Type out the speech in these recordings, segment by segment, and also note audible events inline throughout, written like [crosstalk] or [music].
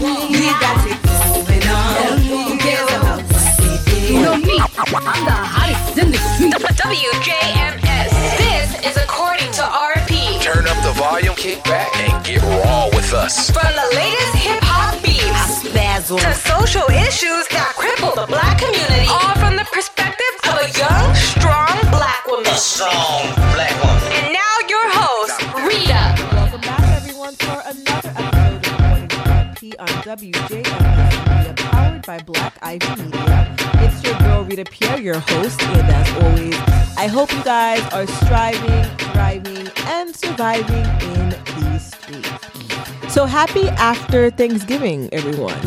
We got it going on. Who cares about what You know me, I'm the hottest in the street. WJMS. This is according to RP. Turn up the volume, kick back, and get raw with us. From the latest hip hop beats to social issues that cripple the black community, all from the perspective of a young, strong black woman. strong black woman. Media, powered by Black Ivy Media. It's your girl Rita Pierre, your host, and as always, I hope you guys are striving, thriving, and surviving in these streets. So happy after Thanksgiving, everyone. [laughs]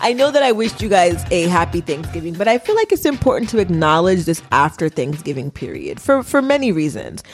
I know that I wished you guys a happy Thanksgiving, but I feel like it's important to acknowledge this after Thanksgiving period for for many reasons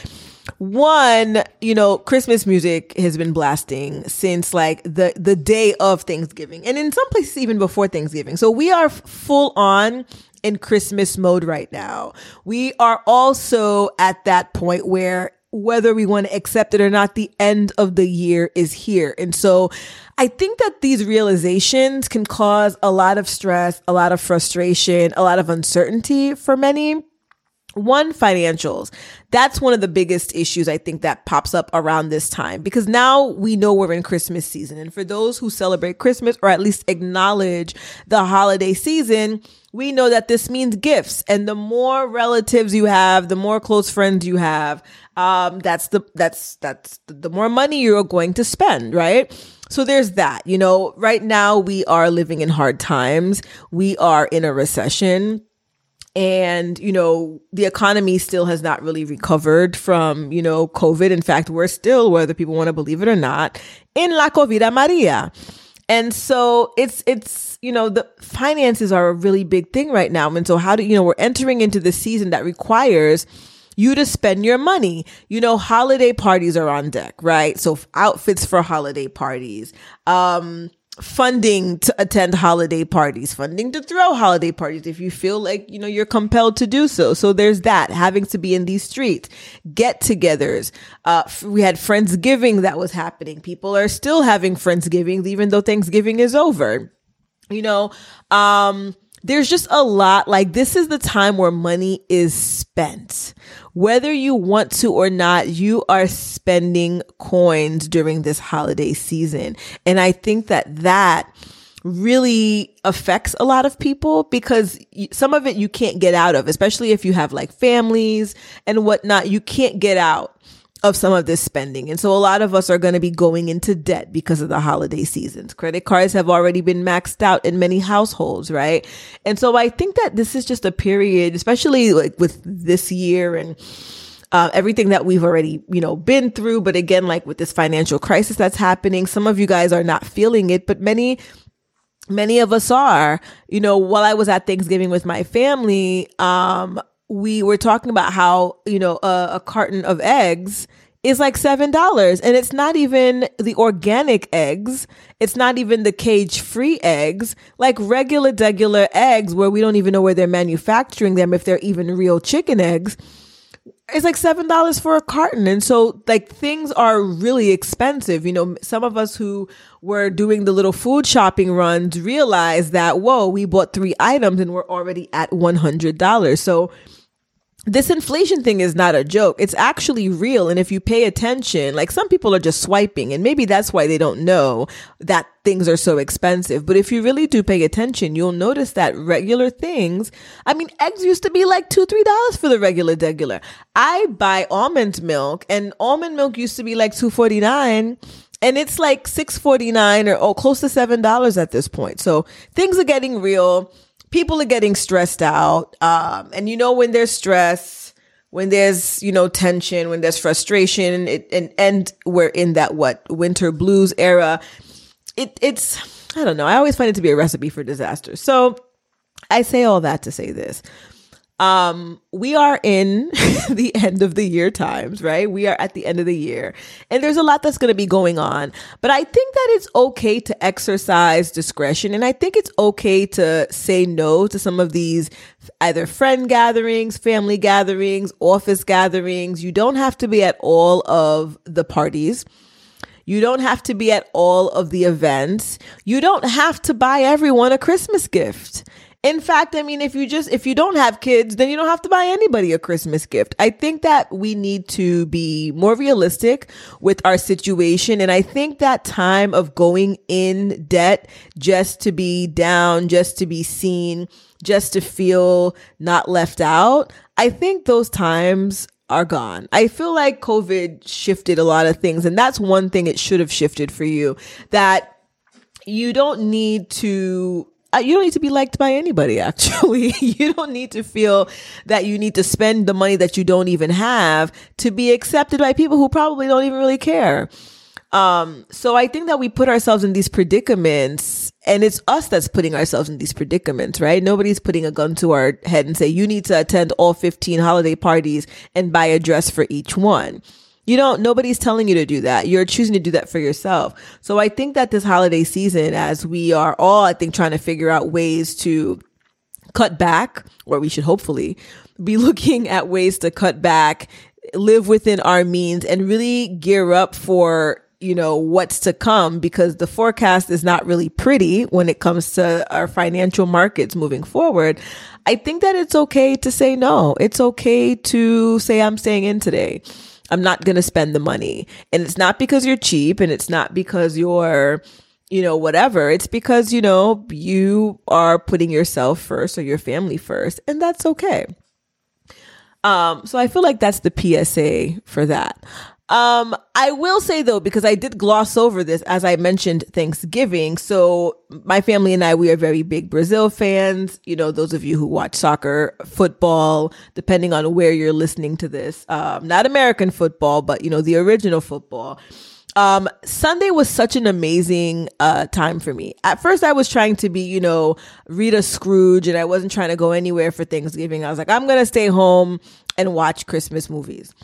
one you know christmas music has been blasting since like the the day of thanksgiving and in some places even before thanksgiving. So we are full on in christmas mode right now. We are also at that point where whether we want to accept it or not the end of the year is here. And so i think that these realizations can cause a lot of stress a lot of frustration a lot of uncertainty for many one, financials. That's one of the biggest issues I think that pops up around this time because now we know we're in Christmas season. And for those who celebrate Christmas or at least acknowledge the holiday season, we know that this means gifts. And the more relatives you have, the more close friends you have, um, that's the, that's, that's the more money you're going to spend, right? So there's that. You know, right now we are living in hard times. We are in a recession and you know the economy still has not really recovered from you know covid in fact we're still whether people want to believe it or not in la covida maria and so it's it's you know the finances are a really big thing right now and so how do you know we're entering into the season that requires you to spend your money. You know, holiday parties are on deck, right? So outfits for holiday parties, um, funding to attend holiday parties, funding to throw holiday parties if you feel like, you know, you're compelled to do so. So there's that having to be in these streets, get togethers. Uh, we had Friendsgiving that was happening. People are still having Friendsgivings even though Thanksgiving is over. You know, um, there's just a lot like this is the time where money is spent. Whether you want to or not, you are spending coins during this holiday season. And I think that that really affects a lot of people because some of it you can't get out of, especially if you have like families and whatnot. You can't get out of some of this spending. And so a lot of us are going to be going into debt because of the holiday seasons. Credit cards have already been maxed out in many households, right? And so I think that this is just a period, especially like with this year and uh, everything that we've already, you know, been through. But again, like with this financial crisis that's happening, some of you guys are not feeling it, but many many of us are you know while i was at thanksgiving with my family um we were talking about how you know a, a carton of eggs is like seven dollars and it's not even the organic eggs. It's not even the cage free eggs. Like regular regular eggs where we don't even know where they're manufacturing them if they're even real chicken eggs it's like seven dollars for a carton. And so like things are really expensive. You know some of us who were doing the little food shopping runs realized that whoa we bought three items and we're already at $100 so this inflation thing is not a joke. It's actually real. And if you pay attention, like some people are just swiping, and maybe that's why they don't know that things are so expensive. But if you really do pay attention, you'll notice that regular things, I mean, eggs used to be like two, three dollars for the regular degular. I buy almond milk, and almond milk used to be like two forty nine and it's like 649 or oh close to seven dollars at this point so things are getting real people are getting stressed out um, and you know when there's stress when there's you know tension when there's frustration it, and and we're in that what winter blues era it it's i don't know i always find it to be a recipe for disaster. So i say all that to say this um we are in [laughs] the end of the year times right? We are at the end of the year. And there's a lot that's going to be going on. But i think that it's okay to exercise discretion. And i think it's okay to say no to some of these either friend gatherings family gatherings office gatherings. You don't have to be at all of the parties. You don't have to be at all of the events. You don't have to buy everyone a Christmas gift. In fact, I mean, if you just, if you don't have kids, then you don't have to buy anybody a Christmas gift. I think that we need to be more realistic with our situation. And I think that time of going in debt just to be down, just to be seen, just to feel not left out, I think those times are gone. I feel like COVID shifted a lot of things. And that's one thing it should have shifted for you that you don't need to you don't need to be liked by anybody [laughs] actually you don't need to feel that you need to spend the money that you don't even have to be accepted by people who probably don't even really care um, so I think that we put ourselves in these predicaments and it's us that's putting ourselves in these predicaments, right? Nobody's putting a gun to our head and say, you need to attend all 15 holiday parties and buy a dress for each one. You don't, nobody's telling you to do that. You're choosing to do that for yourself. So I think that this holiday season, as we are all, I think, trying to figure out ways to cut back, or we should hopefully be [laughs] looking at ways to cut back, live within our means, and really gear up for you know what's to come because the forecast is not really pretty when it comes to our financial markets moving forward i think that it's okay to say no it's okay to say i'm staying in today I'm not going to spend the money. And it's not because you're cheap and it's not because you're, you know, whatever. It's because, you know, you are putting yourself first or your family first, and that's okay. Um, so I feel like that's the PSA for that. Um, I will say though, because I did gloss over this as I mentioned Thanksgiving. So my family and I, we are very big Brazil fans. You know, those of you who watch soccer, football, depending on where you're listening to this, um, not American football, but you know, the original football. Um, Sunday was such an amazing uh, time for me. At first, I was trying to be, you know, Rita Scrooge, and I wasn't trying to go anywhere for Thanksgiving. I was like, I'm gonna stay home and watch Christmas movies.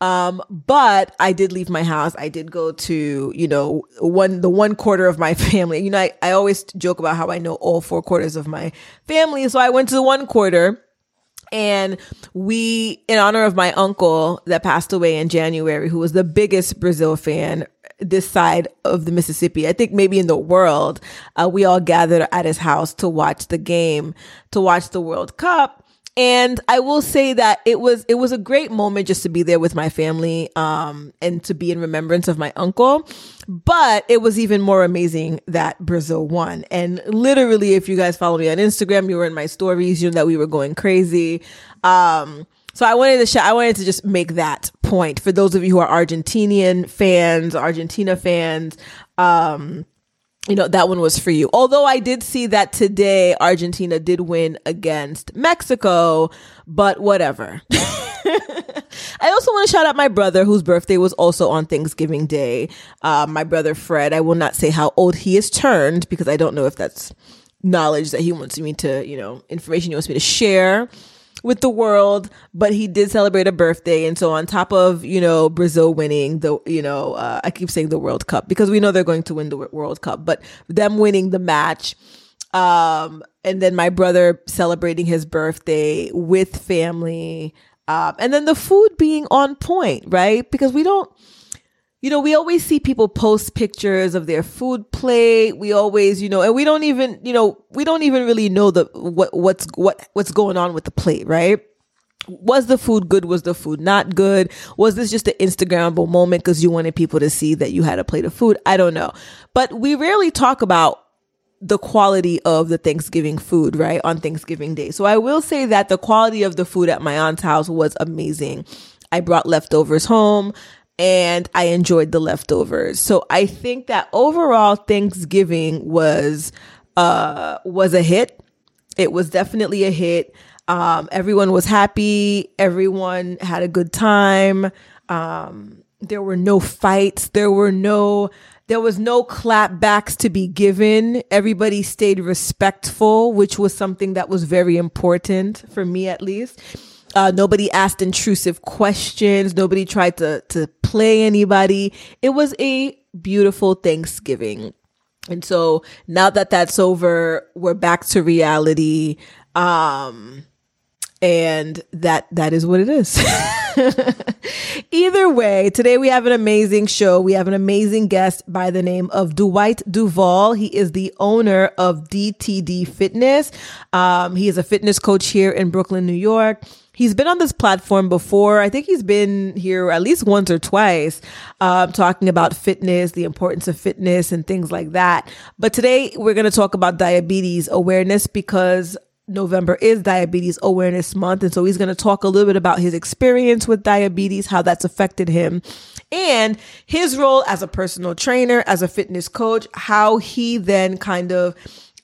Um, but I did leave my house. I did go to, you know, one, the one quarter of my [laughs] family. You know, I, I always joke about how I know all four quarters of my family. So I went to the one quarter and we, in honor of my uncle that passed away in January, who was the biggest Brazil fan this side of the Mississippi, I think maybe in the world, uh, we all gathered at his house to watch the game, to watch the World Cup. And I will say that it was it was a great moment just to be there with my family um and to be in remembrance of my uncle. But it was even more amazing that Brazil won. And literally if you guys follow me on Instagram, you were in my stories, you know that we were going crazy. Um so I wanted to sh- I wanted to just make that point for those of you who are Argentinian fans, Argentina fans. Um you know, that one was for you. Although I did see that today Argentina did win against Mexico, but whatever. [laughs] I also want to shout out my brother, whose birthday was also on Thanksgiving Day. Uh, my brother Fred. I will not say how old he is turned because I don't know if that's knowledge that he wants me to, you know, information he wants me to share with the world, but he did celebrate a birthday. And so on top of, you know, Brazil winning the, you know, uh, I keep saying the World Cup because we know they're going to win the World Cup, but them winning the match, um, and then my brother celebrating his birthday with family, um, and then the food being on point, right? Because we don't, you know, we always see people post pictures of their food plate. We always, you know, and we don't even, you know, we don't even really know the what what's what what's going on with the plate, right? Was the food good? Was the food not good? Was this just an Instagrammable moment because you wanted people to see that you had a plate of food? I don't know. But we rarely talk about the quality of the Thanksgiving food, right? On Thanksgiving Day. So I will say that the quality of the food at my aunt's house was amazing. I brought leftovers home and I enjoyed the leftovers. So I think that overall Thanksgiving was uh was a hit. It was definitely a hit. Um everyone was happy, everyone had a good time. Um there were no fights, there were no there was no clapbacks to be given. Everybody stayed respectful, which was something that was very important for me at least. Uh, nobody asked intrusive questions. Nobody tried to, to play anybody. It was a beautiful Thanksgiving. And so now that that's over, we're back to reality. Um, and that that is what it is. [laughs] Either way, today we have an amazing show. We have an amazing guest by the name of Dwight Duval. He is the owner of DTD Fitness. Um, he is a fitness coach here in Brooklyn, New York. He's been on this platform before. I think he's been here at least once or twice, um, talking about fitness, the importance of fitness, and things like that. But today we're going to talk about diabetes awareness because November is Diabetes Awareness Month. And so he's going to talk a little bit about his experience with diabetes, how that's affected him, and his role as a personal trainer, as a fitness coach, how he then kind of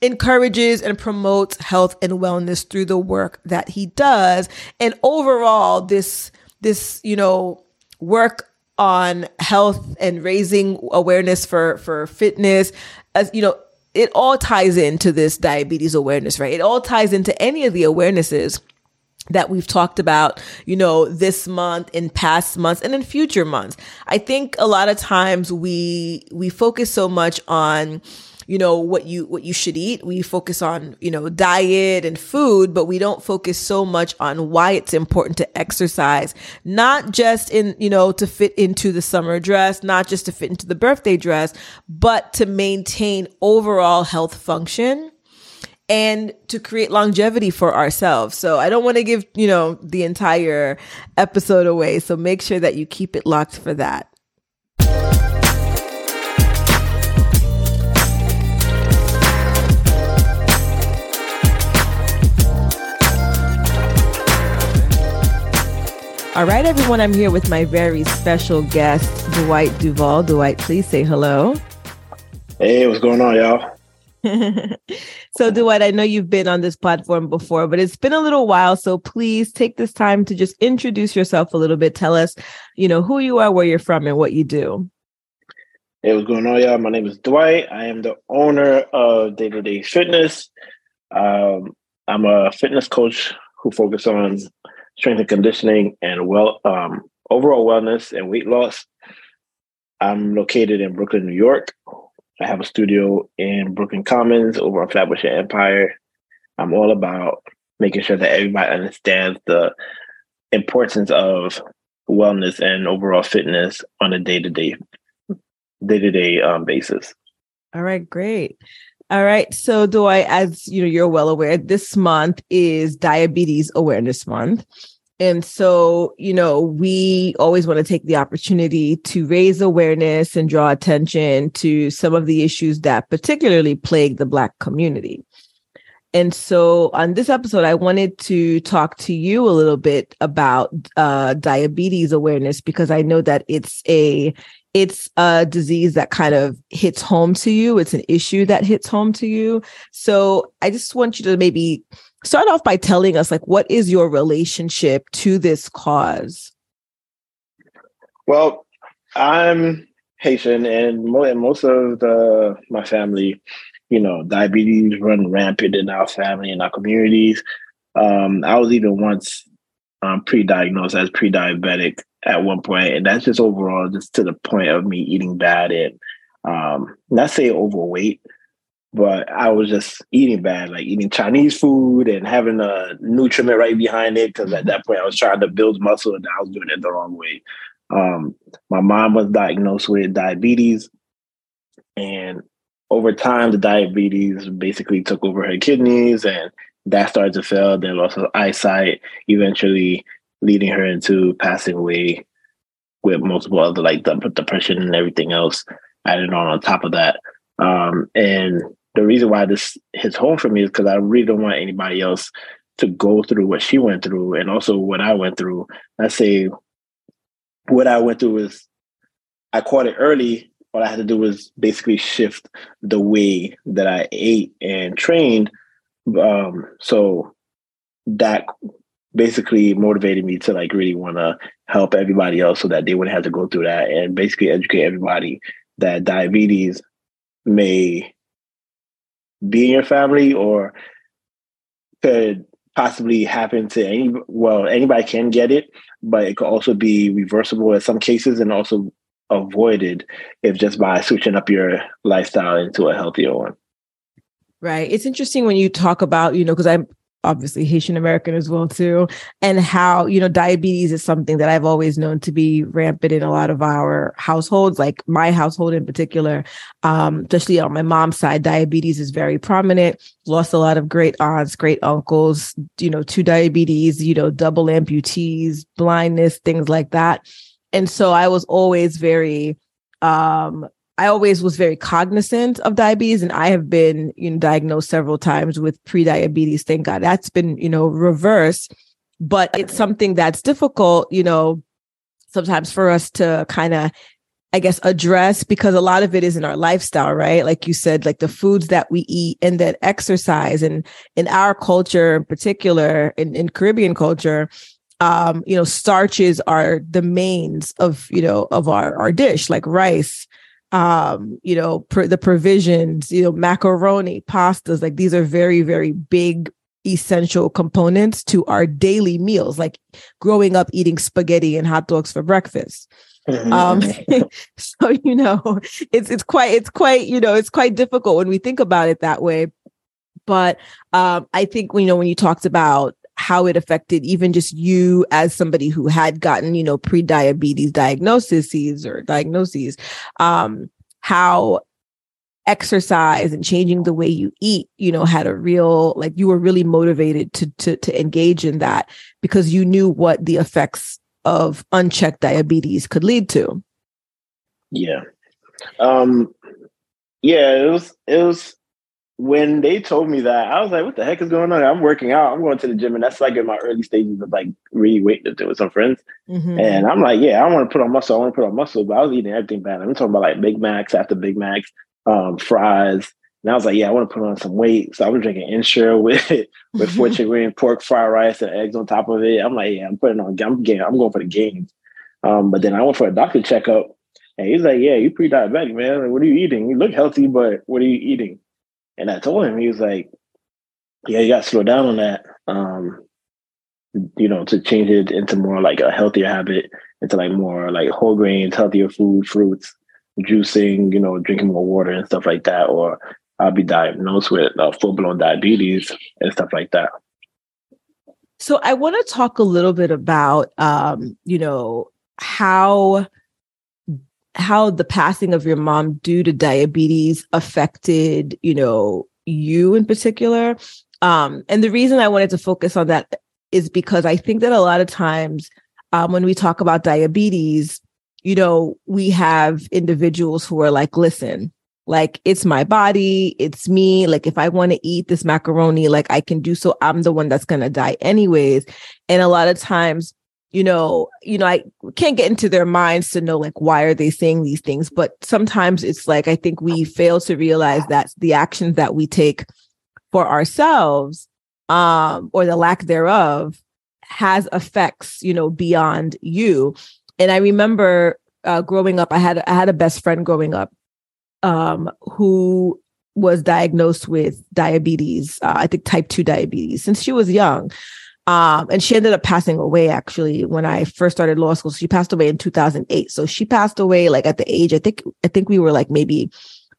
encourages and promotes health and wellness through the work that he does. And overall, this, this, you know, work on health and raising awareness for, for fitness, as you know, it all ties into this diabetes awareness, right? It all ties into any of the awarenesses that we've talked about, you know, this month, in past months, and in future months. I think a lot of times we we focus so much on you know what you what you should eat we focus on you know diet and food but we don't focus so much on why it's important to exercise not just in you know to fit into the summer dress not just to fit into the birthday dress but to maintain overall health function and to create longevity for ourselves. So I don't want to give, you know, the entire episode away. So make sure that you keep it locked for that. All right, everyone, I'm here with my very special guest, Dwight Duval. Dwight, please say hello. Hey, what's going on, y'all? [laughs] so, Dwight, I know you've been on this platform before, but it's been a little while. So, please take this time to just introduce yourself a little bit. Tell us, you know, who you are, where you're from, and what you do. Hey, what's going on, y'all? My name is Dwight. I am the owner of Day to Day Fitness. Um, I'm a fitness coach who focuses on strength and conditioning, and well um, overall wellness and weight loss. I'm located in Brooklyn, New York. I have a studio in Brooklyn Commons over on Flatbush Empire. I'm all about making sure that everybody understands the importance of wellness and overall fitness on a day to day day to day basis. All right, great. All right. So, Dwight, as you know, you're well aware, this month is Diabetes Awareness Month. And so, you know, we always want to take the opportunity to raise awareness and draw attention to some of the issues that particularly plague the Black community. And so, on this episode, I wanted to talk to you a little bit about uh, diabetes awareness because I know that it's a it's a disease that kind of hits home to you. It's an issue that hits home to you. So I just want you to maybe start off by telling us like what is your relationship to this cause? Well, I'm Haitian and most of the my family, you know, diabetes run rampant in our family and our communities. Um, I was even once um, pre-diagnosed as pre-diabetic at one point, and that's just overall just to the point of me eating bad and um, not say overweight, but I was just eating bad, like eating Chinese food and having a Nutrament right behind it. Because at that point, I was trying to build muscle and I was doing it the wrong way. Um, my mom was diagnosed with diabetes, and over time, the diabetes basically took over her kidneys, and that started to fail. Then lost her eyesight, eventually leading her into passing away with multiple other like depression and everything else added on on top of that. Um, and the reason why this hits home for me is because I really don't want anybody else to go through what she went through and also what I went through. I say what I went through was I caught it early. All I had to do was basically shift the way that I ate and trained. Um, so that basically motivated me to like really want to help everybody else so that they wouldn't have to go through that and basically educate everybody that diabetes may be in your family or could possibly happen to any well anybody can get it but it could also be reversible in some cases and also avoided if just by switching up your lifestyle into a healthier one. Right. It's interesting when you talk about you know because i'm obviously Haitian American as well too, and how you know diabetes is something that I've always known to be rampant in a lot of our households, like my household in particular, um, especially on my mom's side, diabetes is very prominent. Lost a lot of great aunts, great uncles, you know, to diabetes, you know, double amputees, blindness, things like that, and so I was always very um I always was very cognizant of diabetes and I have been you know diagnosed several times with pre-diabetes thank god that's been you know reverse but it's something that's difficult you know sometimes for us to kind of I guess address because a lot of it is in our lifestyle, right? Like you said, like the foods that we eat and then exercise. And in our culture in particular, in, in Caribbean culture, um, you know, starches are the mains of, you know, of our, our dish, like rice, um, you know, per, the provisions, you know, macaroni, pastas, like these are very, very big essential components to our daily meals, like growing up eating spaghetti and hot dogs for breakfast. Um, [laughs] [laughs] so you know, it's it's quite it's quite you know it's quite difficult when we think about it that way. But um, I think you know when you talked about how it affected even just you as somebody who had gotten, you know, pre-diabetes diagnoses or diagnoses, um, how exercise and changing the way you eat, you know, had a real like you were really motivated to to to engage in that because you knew what the effects of unchecked diabetes could lead to. Yeah. Um yeah, it was it was when they told me that, I was like, what the heck is going on? I'm working out. I'm going to the gym. And that's like in my early stages of like really weightlifting with some friends. Mm-hmm. And I'm like, yeah, I want to put on muscle. I want to put on muscle. But I was eating everything bad. I'm talking about like Big Macs after Big Macs, um, fries. And I was like, yeah, I want to put on some weight. So I was drinking Ensure [laughs] with with four chicken pork, fried rice, and eggs on top of it. I'm like, yeah, I'm putting on. I'm getting. I'm going for the gains. Um, but then I went for a doctor checkup, and he's like, yeah, you pre-diabetic, man. Like, what are you eating? You look healthy, but what are you eating? And I told him, he was like, yeah, you got to slow down on that. Um, you know, to change it into more like a healthier habit, into like more like whole grains, healthier food, fruits, juicing, you know, drinking more water and stuff like that. Or I'll be diagnosed with uh, full blown diabetes and stuff like that. So I want to talk a little bit about, um, you know, how how the passing of your mom due to diabetes affected, you know, you in particular. Um, and the reason I wanted to focus on that is because I think that a lot of times um, when we talk about diabetes, you know, we have individuals who are like, listen, like it's my body, it's me. Like if I want to eat this macaroni, like I can do so. I'm the one that's going to die anyways. And a lot of times you know, you know, I can't get into their minds to know like why are they saying these things, but sometimes it's like I think we fail to realize that the actions that we take for ourselves um or the lack thereof has effects, you know, beyond you. And I remember uh growing up I had I had a best friend growing up um who was diagnosed with diabetes, uh, I think type 2 diabetes since she was young. Um, and she ended up passing away actually when I first started law school. She passed away in 2008. So she passed away like at the age, I think, I think we were like maybe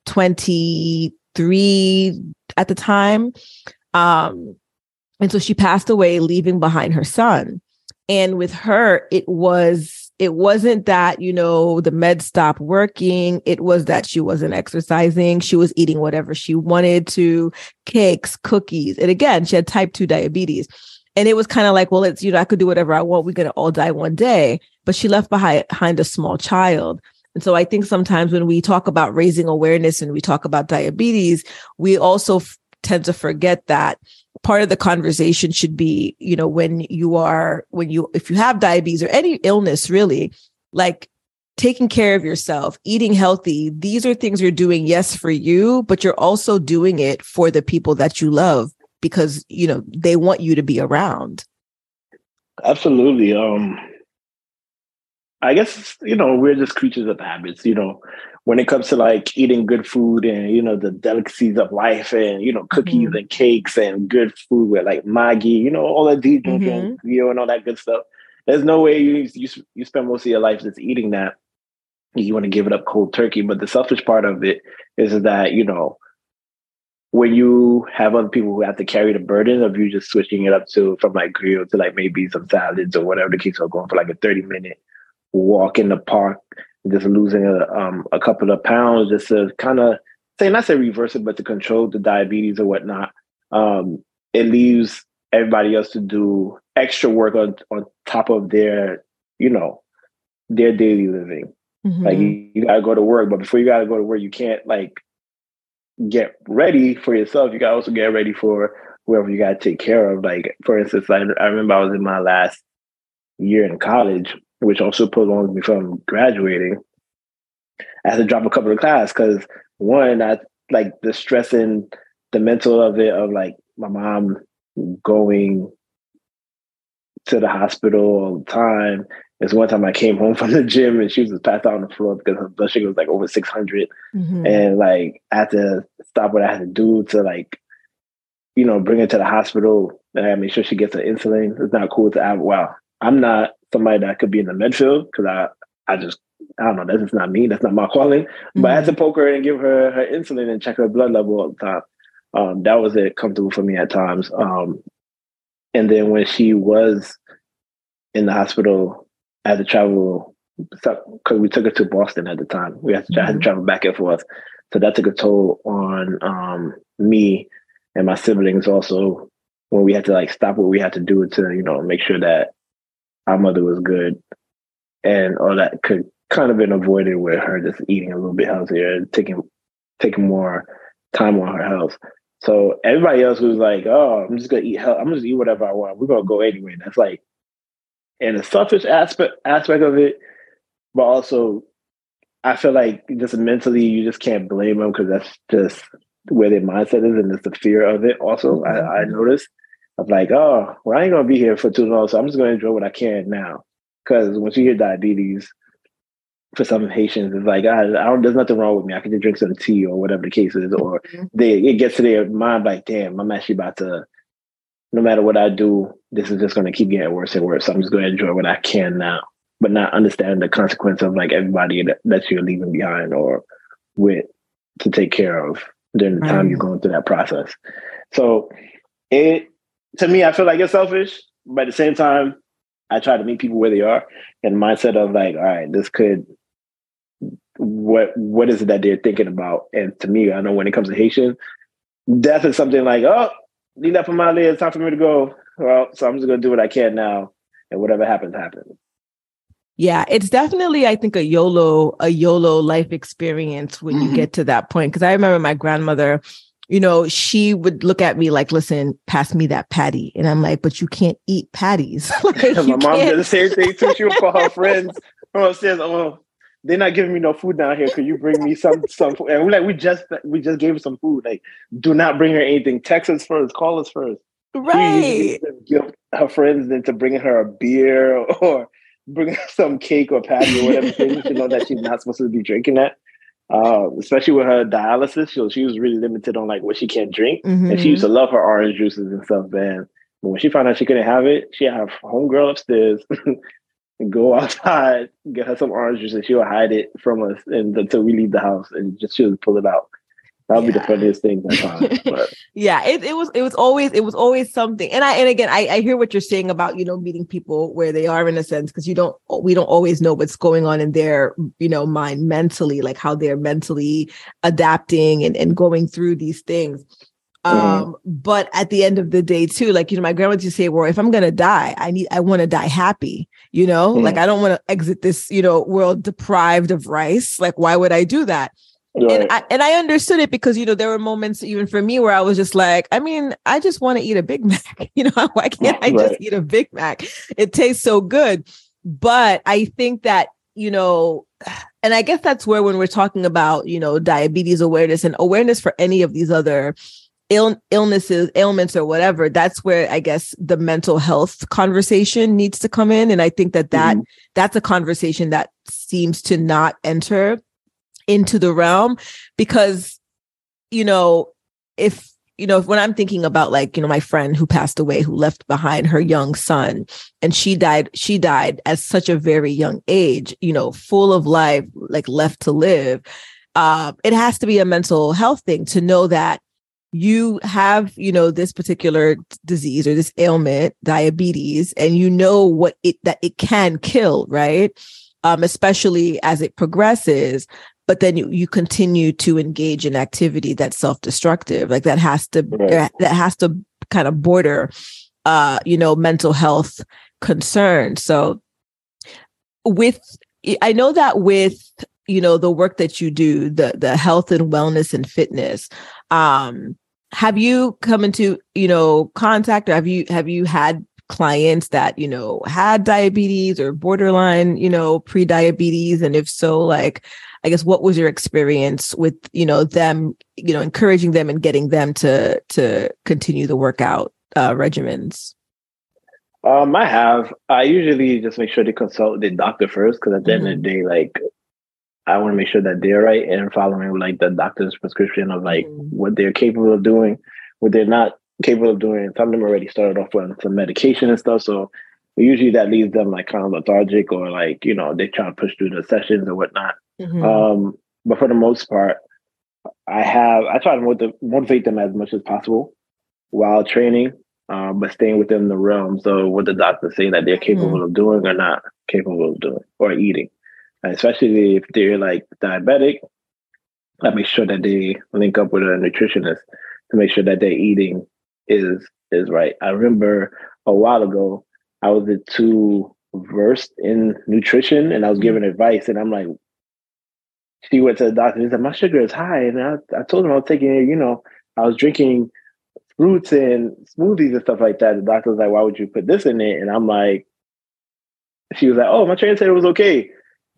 23 at the time. Um, and so she passed away, leaving behind her son. And with her, it was, it wasn't that, you know, the med stopped working. It was that she wasn't exercising. She was eating whatever she wanted to, cakes, cookies. And again, she had type 2 diabetes. And it was kind of like, well, it's, you know, I could do whatever I want. We're going to all die one day. But she left behind, behind a small child. And so I think sometimes when we talk about raising awareness and we talk about diabetes, we also f- tend to forget that part of the conversation should be, you know, when you are, when you, if you have diabetes or any illness really, like taking care of yourself, eating healthy, these are things you're doing, yes, for you, but you're also doing it for the people that you love because you know they want you to be around absolutely um i guess you know we're just creatures of habits you know when it comes to like eating good food and you know the delicacies of life and you know cookies mm-hmm. and cakes and good food with like Maggi, you know all of these mm-hmm. and you know and all that good stuff. There's no way you you you spend most of your life just eating that. You want to give it up cold turkey, but the selfish part of it is that you know when you have other people who have to carry the burden of you just switching it up to from like grill to like maybe some salads or whatever the case are going for like a 30 minute walk in the park, just losing a um a couple of pounds just to kind of say not say reverse it, but to control the diabetes or whatnot. Um, it leaves everybody else to do extra work on on top of their, you know, their daily living. Mhm. Like you, you gotta go to work, but before you gotta go to work, you can't like get ready for yourself. You gotta also get ready for whoever you gotta take care of. Like for instance, I, I remember I was in my last year in college, which also prolonged me from graduating. I had to drop a couple of class because one, I like the stress and the mental of it of like my mom going to the hospital all the time. There's one time I came home [laughs] from the gym and she was just passed out on the floor because her blood sugar was like over 600 Mhm. and like I had to stop what I had to do to like, you know, bring her to the hospital and I make sure she gets her insulin. It's not cool to have. Wow, I'm not somebody that could be in the med field because I, I just, I don't know. That's just not me. That's not my calling. But I had to poke her and give her her insulin and check her blood level all the time. Um, that was it comfortable for me at times. Um, and then when she was in the hospital, I had to travel because we took her to Boston at the time. We had to, I had to travel back and forth. So that took a toll on um, me and my siblings also when we had to like stop what we had to do to, you know, make sure that our mother was good and all that could kind of been avoided with her just eating a little bit healthier and taking taking more time on her health. So everybody else was like, "Oh, I'm just gonna eat health. I'm just gonna eat whatever I want. We're gonna go anyway." That's like, in a selfish aspect aspect of it, but also, I feel like just mentally, you just can't blame them because that's just where their mindset is, and it's the fear of it. Also, I, I noticed of like, "Oh, well, I ain't gonna be here for too long, so I'm just gonna enjoy what I can now." Because once you hear diabetes, for some Haitians, it's like, I, I don't, there's nothing wrong with me. I can just drink some tea or whatever the case is. Or mm-hmm. they it gets to their mind like, damn, I'm actually about to, no matter what I do, this is just going to keep getting worse and worse. So I'm just going to enjoy what I can now, but not understand the consequence of like everybody that, that you're leaving behind or with to take care of during the time you're going through that process. So it, to me, I feel like it's selfish, but at the same time, I try to meet people where they are and mindset of like, all right, this could what what is it that they're thinking about? And to me, I know when it comes to Haitian, death is something like, oh, leave that for my lid. It's time for me to go. Well, so I'm just gonna do what I can now, and whatever happens, happens. Yeah, it's definitely, I think, a YOLO, a YOLO life experience when you mm-hmm. get to that point. Because I remember my grandmother, you know, she would look at me like, listen, pass me that patty. And I'm like, but you can't eat patties. [laughs] like, [laughs] my mom can't- did the same thing too. She would call her [laughs] friends from upstairs. Oh, they're not giving me no food down here. Could you bring me some some food? And we're like, we just we just gave her some food. Like, do not bring her anything. Text us first. Call us first. Right. give her friends into bringing her a beer [laughs] or bring her some cake or patty or whatever thing she know that she's not supposed to be drinking that. Uh, especially with her dialysis, so she was really limited on like what she can't drink, and she Mhm. used to love her orange juices and stuff. Man, when she found out she couldn't have it, she had her homegirl upstairs and [laughs] go outside, [laughs] get her some orange juice, and she'll hide it from us and until we leave the house, and just she'll pull it out. That would be the funniest thing that time. But [laughs] yeah it, it was it was always it was always something and i and again I, I hear what you're saying about you know meeting people where they are in a sense because you don't we don't always know what's going on in their you know mind mentally like how they're mentally adapting and, and going through these things um but at the end of the day too like you know my grandma used to say well if i'm gonna die i need i want to die happy you know like i don't want to exit this you know world deprived of rice like why would i do that and. I and I understood it because you know there were moments even for me where I was just like, I mean, I just want to eat a Big [laughs] Mac. You know, [laughs] why can't I just Right. eat a Big Mac? It tastes so good. But I think that, you know, [sighs] and I guess that's where when we're talking about, you know, diabetes awareness and awareness for any of these other Ill, illnesses, ailments, or whatever, that's where I guess the mental health conversation needs to come in. And I think that that that's a conversation that seems to not enter into the realm because you know if you know when i'm thinking about like you know my friend who passed away who left behind her young son and she died she died at such a very young age you know full of life like left to live uh it has to be a mental health thing to know that you have you know this particular disease or this ailment diabetes and you know what it that it can kill right um especially as it progresses but then you, you continue to engage in activity that's self-destructive like that has to Right. that has to kind of border uh you know mental health concerns so with i know that with you know the work that you do the the health and wellness and fitness um have you come into you know contact or have you have you had clients that you know had diabetes or borderline you know pre-diabetes? And if so like i guess what was your experience with you know them you know encouraging them and getting them to to continue the workout uh regimens? Um, I have. I usually just make sure to consult the doctor first because at the end of the day, like I want to make sure that they're right and following like the doctor's prescription of like Mhm. what they're capable of doing, what they're not capable of doing. Some of them already started off on some medication and stuff, so usually that leaves them like kind of lethargic or like you know they try to push through the sessions or whatnot. Mhm. Um, but for the most part, I have I try to motiv- motivate them as much as possible while training, um, but staying within the realms of what the doctors say that they're capable of doing or not capable of doing or eating. Especially if they're like diabetic, I make sure that they link up with a nutritionist to make sure that their eating is is right. I remember a while ago I was too versed in nutrition and I was giving advice and I'm like, she went to the doctor and said, My sugar is high. And I, I told him I was taking, you know, I was drinking fruits and smoothies and stuff like that. The doctor was like, Why would you put this in it? And I'm like, she was like, Oh, my trainer said it was okay.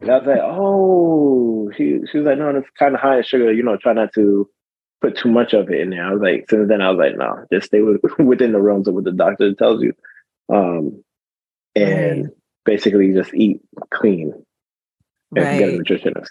And I was like, Oh, she she was like, No, it's kind of high in sugar, you know, try not to put too much of it in there. I was like, since then I was like, no, just stay with, [laughs] within the realms of what the doctor tells you. Um and Right. basically just eat clean and get a nutritionist.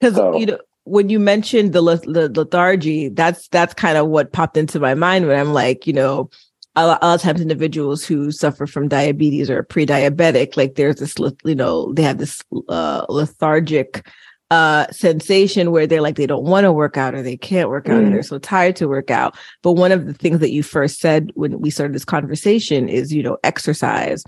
because So- you know when you mentioned the, the lethargy that's that's kind of what popped into my mind when i'm like you know a lot, a lot of times individuals who suffer from diabetes or pre-diabetic like there's this you know they have this uh lethargic uh sensation where they're like they don't want to work out or they can't work out Mm. and they're so tired to work out. But one of the things that you first said when we started this conversation is you know exercise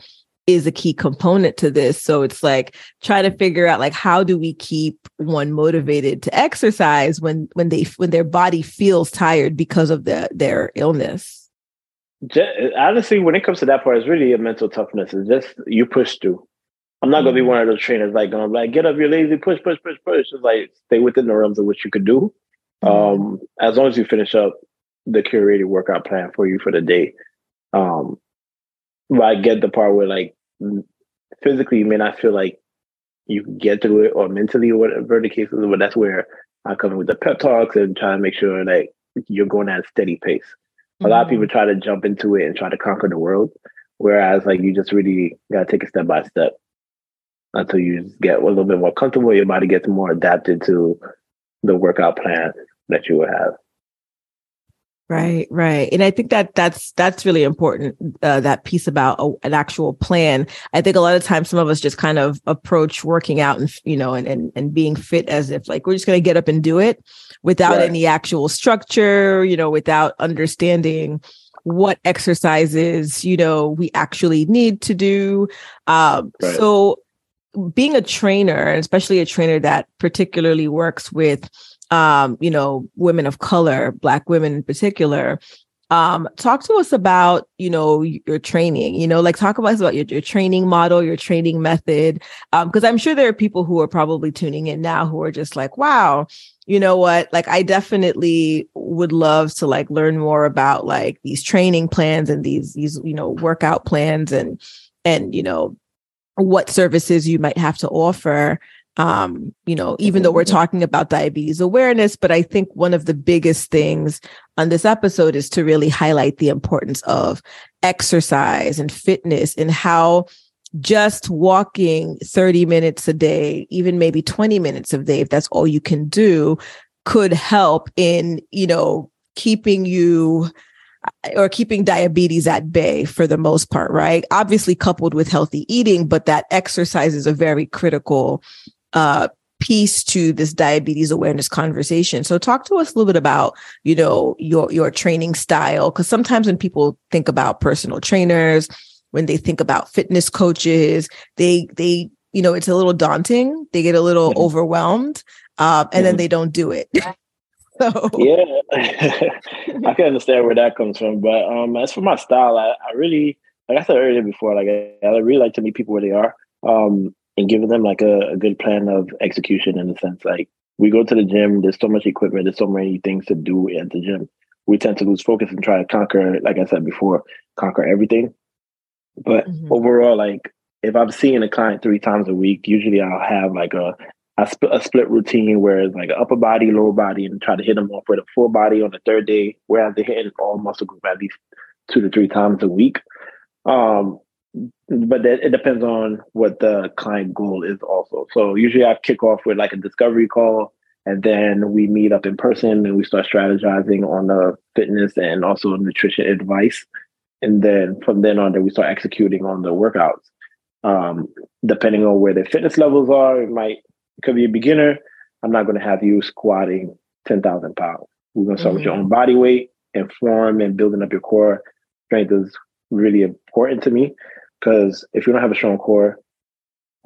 is a key component to this. So it's like trying to figure out like how do we keep one motivated to exercise when when they when their body feels tired because of the their illness honestly, when it comes to that part, it's really a mental toughness. It's just you push through. I'm not gonna be Mhm. one of those trainers like going like get up, you're lazy, push, push, push, push. It's like stay within the realms of what you could do. Um, as long as you finish up the curated workout plan for you for the day. Um, but I get the part where like physically you may not feel like you can get through it or mentally or whatever the case is, but that's where I come in with the pep talks and try to make sure that you're going at a steady pace a lot of mm-hmm. people try to jump into it and try to conquer the world whereas like you just really got to take it step by step until you get a little bit more comfortable. Your body gets more adapted to the workout plan that you would have Right, right. And I think that that's that's really important uh, that piece about a, an actual plan. I think a lot of times some of us just kind of approach working out and you know and and, and being fit as if like we're just going to get up and do it without Right. any actual structure, you know, without understanding what exercises, you know, we actually need to do. Um Right. so being a trainer, and especially a trainer that particularly works with um, you know, women of color, black women in particular. Um, talk to us about, you know, your training, you know, like talk about us about your, your training model, your training method. Um, because I'm sure there are people who are probably tuning in now who are just like, wow, you know what? Like I definitely would love to like learn more about like these training plans and these these, you know, workout plans and and you know what services you might have to offer um you know even though we're talking about diabetes awareness but i think one of the biggest things on this episode is to really highlight the importance of exercise and fitness and how just walking 30 minutes a day even maybe 20 minutes a day if that's all you can do could help in you know keeping you or keeping diabetes at bay for the most part, right? Obviously coupled with healthy eating, but that exercise is a very critical uh piece to this diabetes awareness conversation. So talk to us a little bit about, you know, your your training style cuz sometimes when people think about personal trainers, when they think about fitness coaches, they they you know, it's a little daunting. They get a little mm-hmm. overwhelmed um, and mm-hmm. then they don't do it. [laughs] so yeah, [laughs] I can understand where that comes from. But um, as for my style, I, I really, like I said earlier before, like I, I really like to meet people where they are. Um, and giving them like a, a good plan of execution in a sense. Like we go to the gym, there's so much equipment, there's so many things to do at the gym. We tend to lose focus and try to conquer, like I said before, conquer everything. But mm-hmm. overall, like if I'm seeing a client three times a week, usually I'll have like a a, sp- a split routine where it's like upper body, lower body, and try to hit them off with a full body on the third day, whereas they're hitting all muscle group at least two to three times a week. Um, but that, it depends on what the client goal is also. So usually I kick off with like a discovery call and then we meet up in person and we start strategizing on the fitness and also nutrition advice. And then from then on, then we start executing on the workouts. Um, depending on where their fitness levels are, it might it could be a beginner. I'm not going to have you squatting 10,000 pounds. We're going to start mm-hmm. with your own body weight and form and building up your core strength is really important to me because if you don't have a strong core,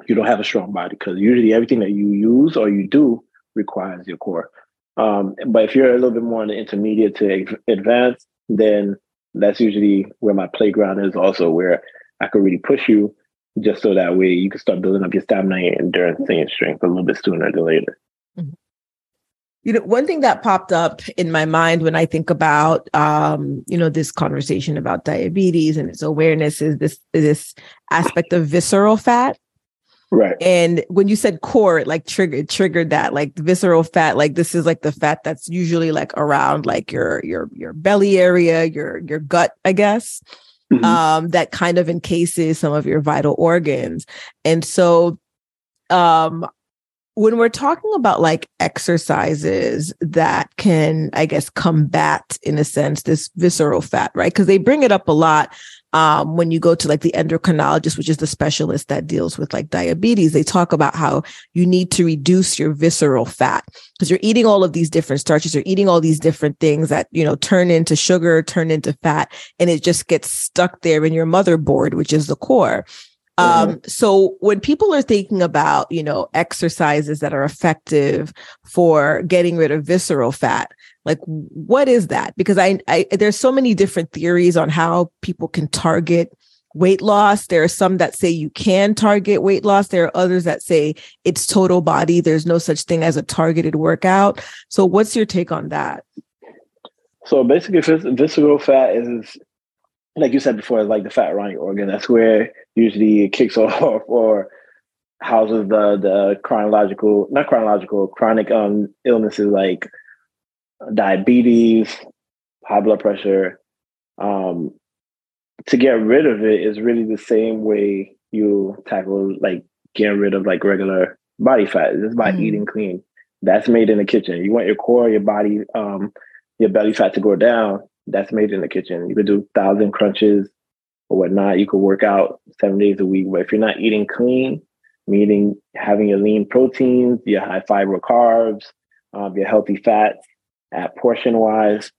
you don't have a strong body. Because usually everything that you use or you do requires your core. Um, but if you're a little bit more in the intermediate to advanced, then that's usually where my playground is. Also, where I can really push you, just so that way you can start building up your stamina and endurance and strength a little bit sooner than later. You know, one thing that popped up in my mind when I think about, um, you know, this conversation about diabetes and its awareness is this this aspect of visceral fat. Right. And when you said core, it like triggered triggered that like visceral fat, like this is like the fat that's usually like around like your your your belly area, your your gut, I guess. Mm-hmm. Um, that kind of encases some of your vital organs. And so um when we're talking about like exercises that can, I guess, combat in a sense this visceral fat, right? Because they bring it up a lot um, when you go to like the endocrinologist, which is the specialist that deals with like diabetes. They talk about how you need to reduce your visceral fat because you're eating all of these different starches, you're eating all these different things that, you know, turn into sugar, turn into fat, and it just gets stuck there in your motherboard, which is the core. Um, mm-hmm. so when people are thinking about, you know, exercises that are effective for getting rid of visceral fat, like what is that? Because I, I there's so many different theories on how people can target weight loss. There are some that say you can target weight loss. There are others that say it's total body. There's no such thing as a targeted workout. So what's your take on that? So basically, visceral fat is like you said before, like the fat around your organ. That's where usually it kicks [laughs] off or houses the the chronological, not chronological, chronic um illnesses like diabetes, high blood pressure. Um, to get rid of it is really the same way you tackle like getting rid of like regular body fat. It's by mm. eating clean. That's made in the kitchen. You want your core, your body, um, your belly fat to go down that's made in the kitchen. You could do thousand crunches or whatnot. You could work out seven days a week. But if you're not eating clean, meaning having your lean proteins, your high fiber carbs, um, your healthy fats at portion wise,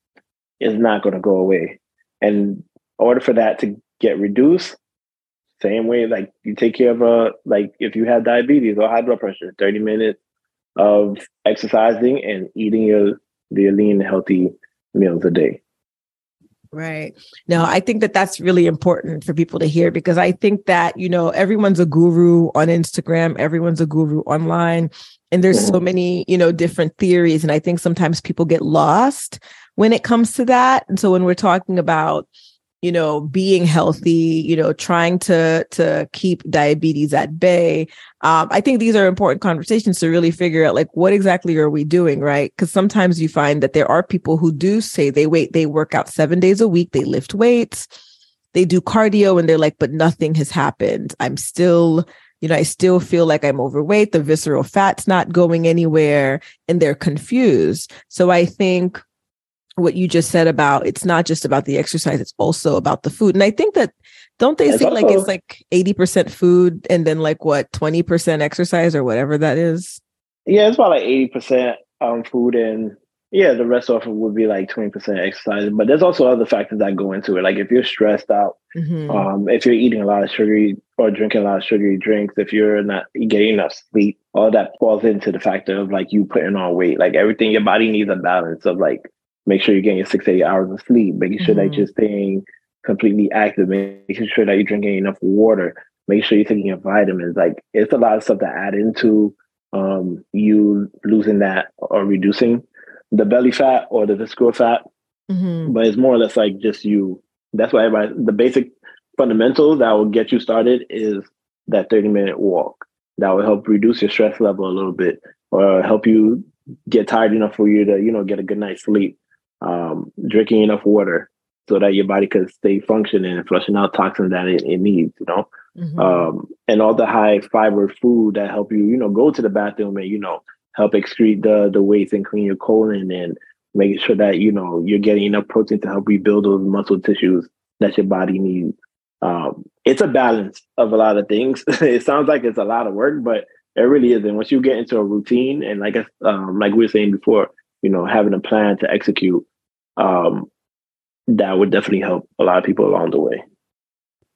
is not going to go away. And in order for that to get reduced, same way like you take care of a like if you have diabetes or high blood pressure, 30 minutes of exercising and eating your your lean healthy meals a day. Right. No, I think that that's really important for people to hear because I think that, you know, everyone's a guru on Instagram, everyone's a guru online, and there's so mm-hmm. many, you know, different theories. And I think sometimes people get lost when it comes to that. And so when we're talking about, you know being healthy you know trying to to keep diabetes at bay. Um, i think these are important conversations to really figure out like what exactly are we doing right? Because sometimes you find that there are people who do say they wait they work out seven days a week they lift weights they do cardio and they're like but nothing has happened. I'm still you know i still feel like i'm overweight. The visceral fat's not going anywhere and they're confused. So i think what you just said about it's not just about the exercise it's also about the food and i think that don't they say like it's like 80% food and then like what 20% exercise or whatever that is Yeah, it's about like eighty percent um food and yeah, the rest of it would be like twenty percent exercise. But there's also other factors that go into it. Like if you're stressed out, Mhm. um, if you're eating a lot of sugary or drinking a lot of sugary drinks, if you're not getting enough sleep, all that falls into the factor of like you putting on weight. Like everything, your body needs a balance of like make sure you're getting your six to eight hours of sleep, making sure that Mhm. you're staying completely active, making sure that you're drinking enough water, make sure you're taking your vitamins. Like it's a lot of stuff to add into um, you losing that or reducing the belly fat or the visceral fat Mhm. but it's more or less like just you. That's why everybody, the basic fundamentals that will get you started is that 30 minute walk that will help reduce your stress level a little bit or help you get tired enough for you to, you know, get a good night's sleep. Um, drinking enough water so that your body can stay functioning and flushing out toxins that it, it needs, you know Mhm. um, and all the high fiber food that help you, you know, go to the bathroom and you know help excrete the the waste and clean your colon and making sure that you know you're getting enough protein to help rebuild those muscle tissues that your body needs. Um, it's a balance of a lot of things. [laughs] it sounds like it's a lot of work, but it really isn't. Once you get into a routine and like I- um, like we were saying before, you know, having a plan to execute, um, that would definitely help a lot of people along the way.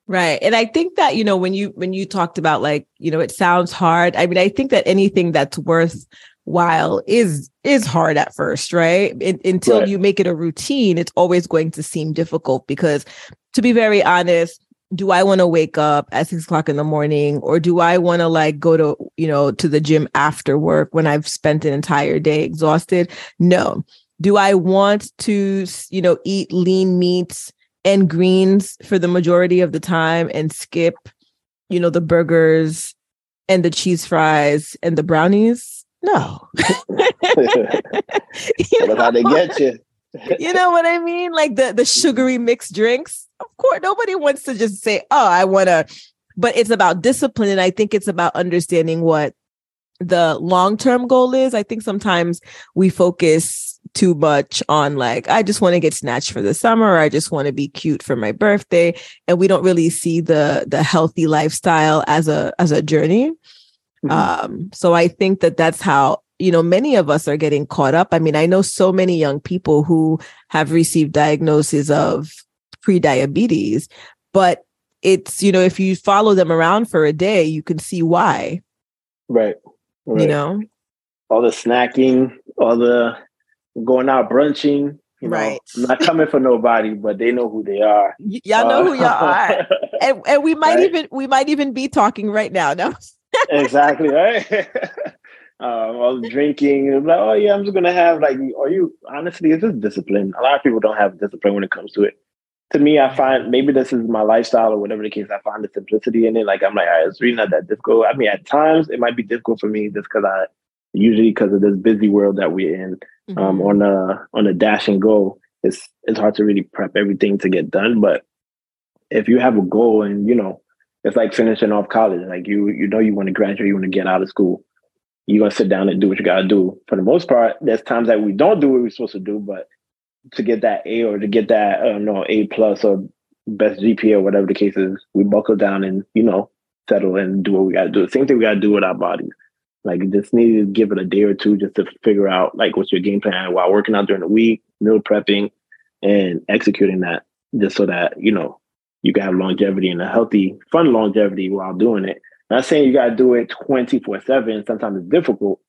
Right. And I think that, you know, when you when you talked about like, you know, it sounds hard. I mean, I think that anything that's worthwhile is is hard at first, right? In, until Right. you make it a routine, it's always going to seem difficult because to be very honest, do I want to wake up at six o'clock in the morning or do I want to like go to, you know, to the gym after work when I've spent an entire day exhausted? No. Do I want to, you know, eat lean meats and greens for the majority of the time and skip, you know, the burgers and the cheese fries and the brownies? No. [laughs] You That's how they get you. you know what I mean? Like the the sugary mixed drinks. Of course, nobody wants to just say, "Oh, I want to," but it's about discipline, and I think it's about understanding what the long term goal is. I think sometimes we focus too much on like, I just want to get snatched for the summer, or I just want to be cute for my birthday, and we don't really see the the healthy lifestyle as a as a journey. Mhm. Um, so I think that that's how you know many of us are getting caught up. I mean, I know so many young people who have received diagnoses of pre-diabetes, but it's you know if you follow them around for a day, you can see why. Right. right. You know, all the snacking, all the going out brunching. You know, Right. I'm not coming for nobody, but they know who they are. Y- y'all know Uh, who y'all are, [laughs] and, and we might Right. even we might even be talking right now. No, [laughs] exactly right. [laughs] um, all the drinking, and like, oh yeah, I'm just gonna have like, are you honestly? Is just discipline. A lot of people don't have discipline when it comes to it. To me, I find maybe this is my lifestyle or whatever the case. I find the simplicity in it. Like I'm like, all right, it's really not that difficult. I mean, at times it might be difficult for me just because I usually because of this busy world that we're in. um, Mm-hmm. on a on a dash and go, it's it's hard to really prep everything to get done. But if you have a goal and you know, it's like finishing off college. Like you you know you want to graduate, you want to get out of school. You're gonna sit down and do what you gotta do. For the most part, there's times that we don't do what we're supposed to do, but to get that A or to get that uh, no A plus or best GPA or whatever the case is, we buckle down and you know settle and do what we gotta do. the Same thing we gotta do with our bodies. Like just need to give it a day or two just to figure out like what's your game plan while working out during the week, meal prepping, and executing that just so that you know you can have longevity and a healthy, fun longevity while doing it. Not saying you gotta do it twenty four seven. Sometimes it's difficult,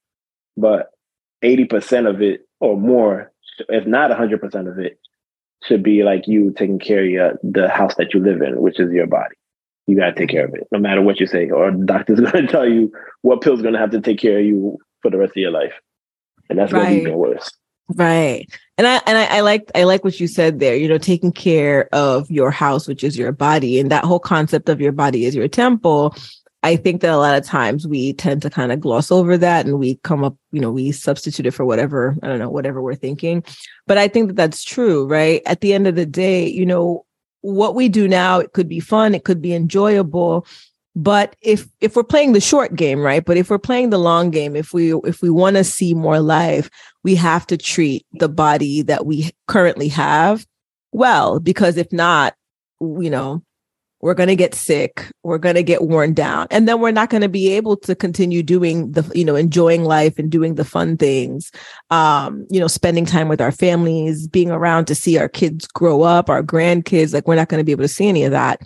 but eighty percent of it or more, if not hundred percent of it, should be like you taking care of your, the house that you live in, which is your body. You gotta take care of it, no matter what you say. Or the doctor's [laughs] gonna tell you what pill's gonna have to take care of you for the rest of your life, and that's gonna be Right. even worse. Right. And I and I, I like I like what you said there, you know, taking care of your house, which is your body, and that whole concept of your body is your temple. I think that a lot of times we tend to kind of gloss over that and we come up, you know, we substitute it for whatever, I don't know, whatever we're thinking. But I think that that's true, right? At the end of the day, you know, what we do now, it could be fun, it could be enjoyable, but if if we're playing the short game right but if we're playing the long game if we if we want to see more life we have to treat the body that we currently have well because if not you know we're going to get sick we're going to get worn down and then we're not going to be able to continue doing the you know enjoying life and doing the fun things um you know spending time with our families being around to see our kids grow up our grandkids like we're not going to be able to see any of that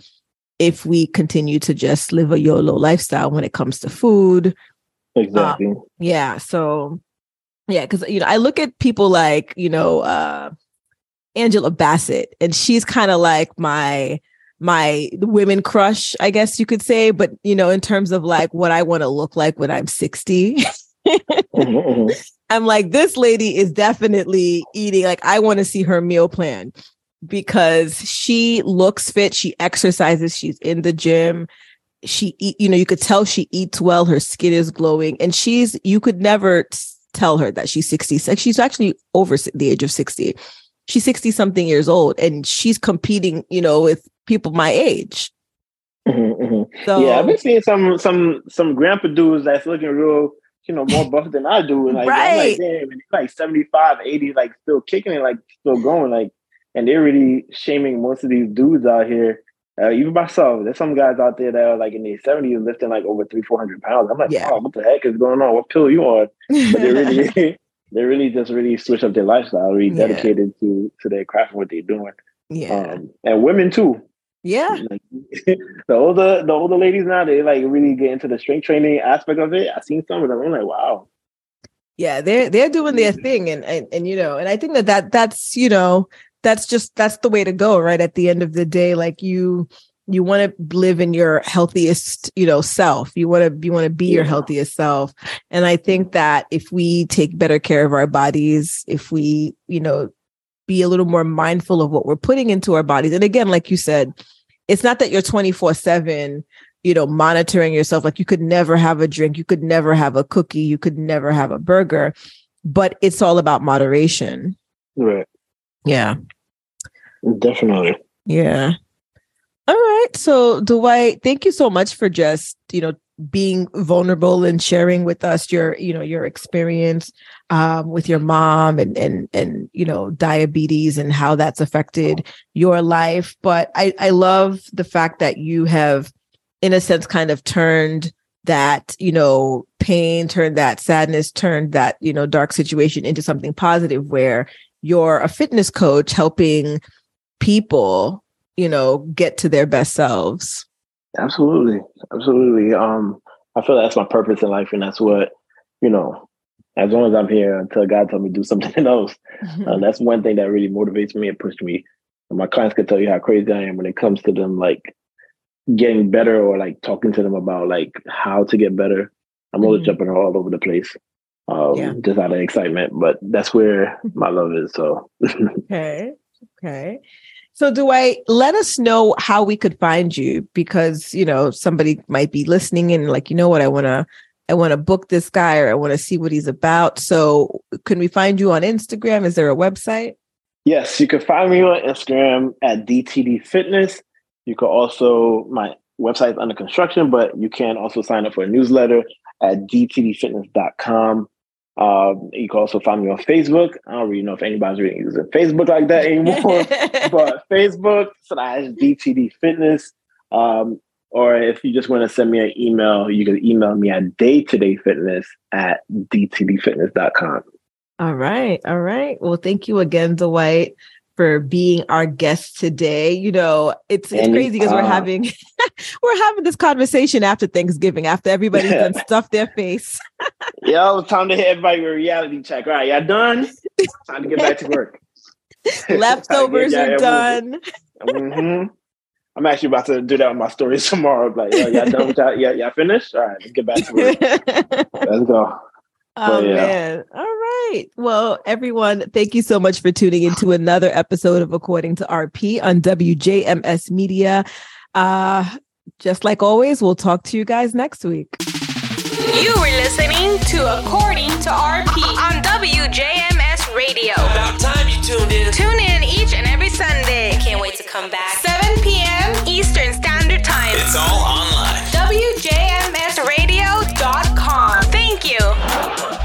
if we continue to just live a yolo lifestyle when it comes to food Exactly. yeah so yeah because you know i look at people like you know uh angela bassett and she's kind of like my my women crush i guess you could say but you know in terms of like what i want to look like when i'm 60 Mhm, mhm. [laughs] i'm like this lady is definitely eating like i want to see her meal plan because she looks fit she exercises she's in the gym she eat you know you could tell she eats well her skin is glowing and she's you could never tell her that she's 60 like she's actually over the age of 60 she's 60 something years old and she's competing you know with people my age Mhm, mhm. so yeah, I've been seeing some some some grandpa dudes that's looking real, you know, more buff than I do. And like I'm Right. like, damn, and like 75, 80, like still kicking it, like still going, like and they're really shaming most of these dudes out here. Uh, even myself, there's some guys out there that are like in their 70s lifting like over three, four hundred pounds. I'm like, Yeah. oh, what the heck is going on? What pill you on? [laughs] But they really [laughs] they really just really switch up their lifestyle, really Yeah. dedicated to to their craft and what they're doing. yeah Um, and women too. Yeah [laughs] Like, [laughs] the older the older ladies now they like really get into the strength training aspect of it. I've seen some of them. I'm like, wow. yeah they're they're doing their thing and, and and you know and i think that that that's you know that's just that's the way to go right at the end of the day like you you want to live in your healthiest you know self you want to you want to be your healthiest self and i think that if we take better care of our bodies if we you know be a little more mindful of what we're putting into our bodies. And again like you said it's not that you're 24 7 you know monitoring yourself like you could never have a drink you could never have a cookie you could never have a burger but it's all about moderation. Right. yeah. Definitely. yeah. All right. So dwight thank you so much for just you know being vulnerable and sharing with us your you know your experience um, with your mom and and and you know diabetes and how that's affected your life. But i i love the fact that you have in a sense kind of turned that you know pain turned that sadness turned that you know dark situation into something positive where you're a fitness coach helping people you know get to their best selves Absolutely. Absolutely. Um, I feel that's my purpose in life and that's what, you know, as long as I'm here until God tells me to do something [laughs] else. Uh, that's one thing that really motivates me and pushed me. And my clients can tell you how crazy I am when it comes to them like getting better or like talking to them about like how to get better. I'm always Mhm. jumping all over the place. Um, Yeah. just out of excitement. But that's where [laughs] my love is. So [laughs] Okay. Okay. So Dwight let us know how we could find you because you know somebody might be listening and like, you know what, I wanna I want to book this guy or I want to see what he's about. So can we find you on Instagram? Is there a website? Yes, you can find me on Instagram at DTD Fitness. You can also, my website's under construction, but you can also sign up for a newsletter at dtdfitness.com. Um, you can also find me on Facebook. I don't really know if anybody's really using Facebook like that anymore, [laughs] but Facebook slash DTD Fitness. Um, or if you just want to send me an email, you can email me at daytodayfitness at dtdfitness.com. All right. All right. Well, thank you again, Dwight, for being our guest today. You know, it's it's crazy because we're having [laughs] we're having this conversation after Thanksgiving, after everybody's done [laughs] stuffed their face. [laughs] Yo, it's time to hit everybody with a reality check. All right, y'all done? Time to get back to work. Leftovers are done. hmm I'm actually about to do that on my stories tomorrow. Like, y'all done with that? Yeah, y'all finished? All right, let's get back to work. Let's go. Oh yeah. man. All right. Well, everyone, thank you so much for tuning into another episode of According to RP on WJMS Media. Uh just like always, we'll talk to you guys next week. You were listening to According to RP on WJMS Radio. About time you tuned in. Tune in each and every Sunday. Can't wait to come back. 7 p.m. Eastern Standard Time. It's all on Thank you.